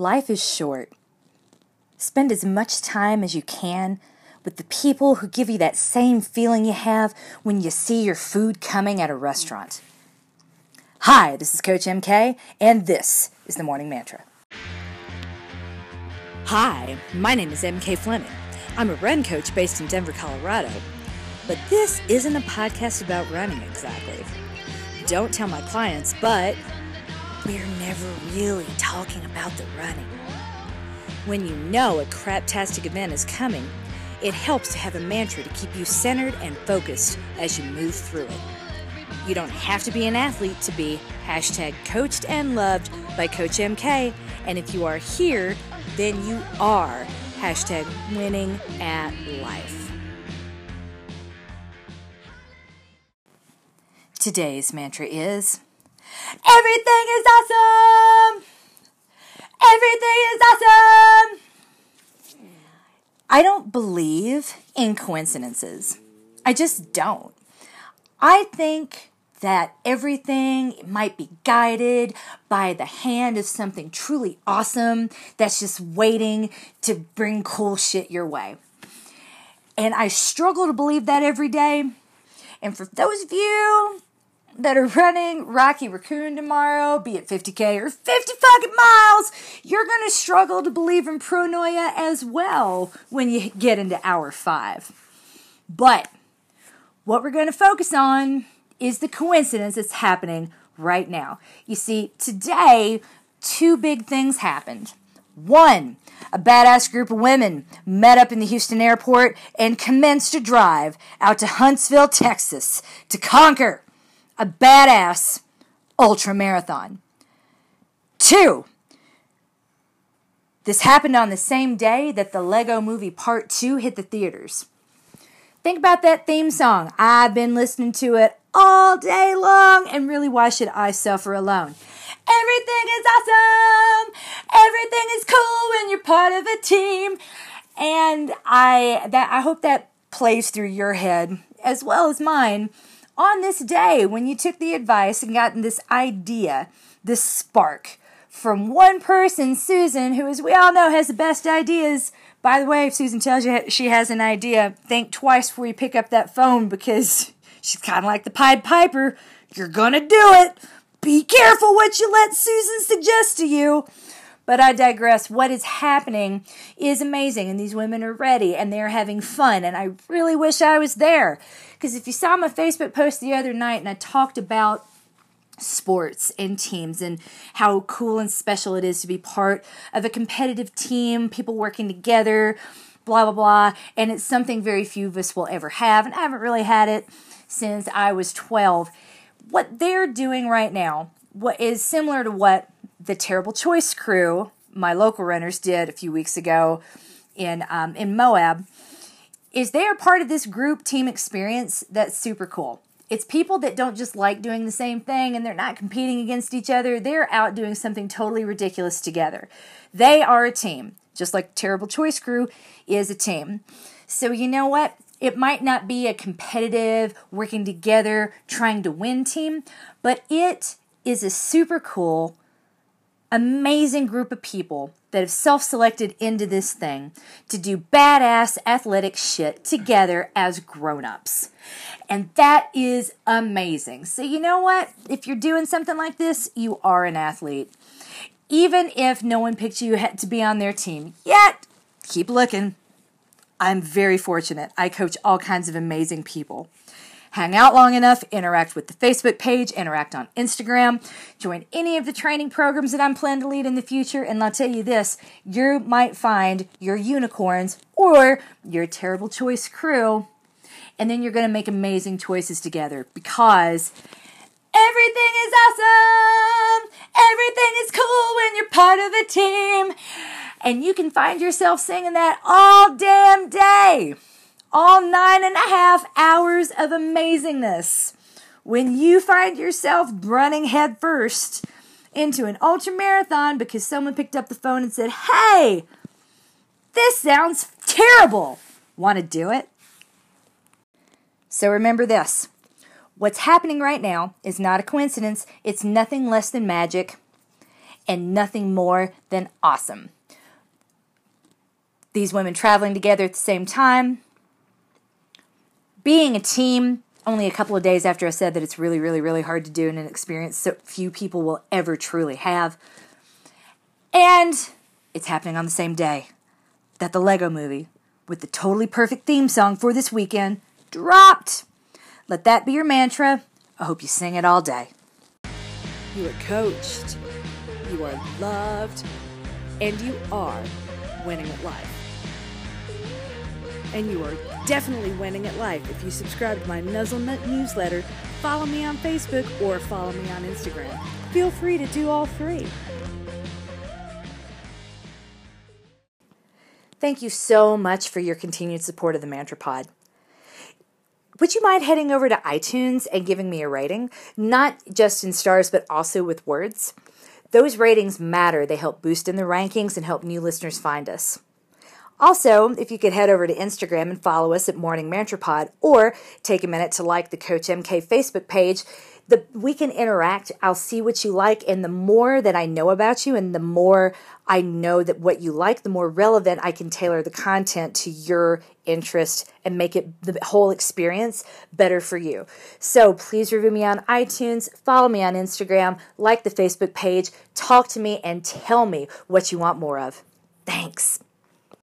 Life is short. Spend as much time as you can with the people who give you that same feeling you have when you see your food coming at a restaurant. Hi, this is Coach MK, and this is the Morning Mantra. Hi, my name is MK Fleming. I'm a run coach based in Denver, Colorado. But this isn't a podcast about running exactly. Don't tell my clients, but we're never really talking about the running. When you know a craptastic event is coming, it helps to have a mantra to keep you centered and focused as you move through it. You don't have to be an athlete to be hashtag coached and loved by Coach MK. And if you are here, then you are hashtag winning at life. Today's mantra is Everything is awesome! Everything is awesome! I don't believe in coincidences. I just don't. I think that everything might be guided by the hand of something truly awesome that's just waiting to bring cool shit your way. And I struggle to believe that every day. And for those of you that are running Rocky Raccoon tomorrow, be it 50K or 50 fucking miles, you're going to struggle to believe in pronoia as well when you get into hour five. But what we're going to focus on is the coincidence that's happening right now. You see, today, two big things happened. One, a badass group of women met up in the Houston airport and commenced a drive out to Huntsville, Texas to conquer a badass ultra marathon. Two, this happened on the same day that the Lego movie Part 2 hit the theaters. Think about that theme song. I've been listening to it all day long, and really, why should I suffer alone? Everything is awesome. Everything is cool when you're part of a team. And I that I hope that plays through your head as well as mine on this day when you took the advice and gotten this idea, this spark from one person, Susan, who, as we all know, has the best ideas. By the way, if Susan tells you she has an idea, think twice before you pick up that phone because she's kind of like the Pied Piper. You're gonna do it. Be careful what you let Susan suggest to you. But I digress. What is happening is amazing, and these women are ready and they're having fun. And I really wish I was there. Because if you saw my Facebook post the other night and I talked about sports and teams and how cool and special it is to be part of a competitive team, people working together, blah, blah, blah. And it's something very few of us will ever have. And I haven't really had it since I was 12. What they're doing right now, what is similar to what the Terrible Choice crew, my local runners, did a few weeks ago in um, in Moab, is they are part of this group team experience that's super cool. It's people that don't just like doing the same thing and they're not competing against each other. They're out doing something totally ridiculous together. They are a team, just like Terrible Choice Crew is a team. So, you know what? It might not be a competitive, working together, trying to win team, but it is a super cool amazing group of people that have self selected into this thing to do badass athletic shit together as grown ups. And that is amazing. So, you know what? If you're doing something like this, you are an athlete. Even if no one picked you to be on their team yet, keep looking. I'm very fortunate. I coach all kinds of amazing people hang out long enough, interact with the Facebook page, interact on Instagram, join any of the training programs that I'm planning to lead in the future. And I'll tell you this you might find your unicorns or your terrible choice crew. And then you're going to make amazing choices together because everything is awesome. Everything is cool when you're part of a team. And you can find yourself singing that all damn day all nine and a half hours of amazingness. When you find yourself running headfirst into an ultra marathon because someone picked up the phone and said, Hey, this sounds terrible. Want to do it? So remember this what's happening right now is not a coincidence, it's nothing less than magic. and nothing more than awesome. These women traveling together at the same time, being a team, only a couple of days after I said that it's really, really, really hard to do in an experience so few people will ever truly have. And it's happening on the same day that the Lego movie, with the totally perfect theme song for this weekend, dropped. Let that be your mantra. I hope you sing it all day. You are coached, you are loved, and you are winning at life. And you are definitely winning at life if you subscribe to my Nuzzlenut newsletter, follow me on Facebook, or follow me on Instagram. Feel free to do all three. Thank you so much for your continued support of the Mantrapod. Would you mind heading over to iTunes and giving me a rating? Not just in stars, but also with words. Those ratings matter. They help boost in the rankings and help new listeners find us. Also, if you could head over to Instagram and follow us at Morning Mantra Pod or take a minute to like the Coach MK Facebook page, the we can interact. I'll see what you like and the more that I know about you and the more I know that what you like, the more relevant I can tailor the content to your interest and make it the whole experience better for you. So please review me on iTunes, follow me on Instagram, like the Facebook page, talk to me and tell me what you want more of. Thanks.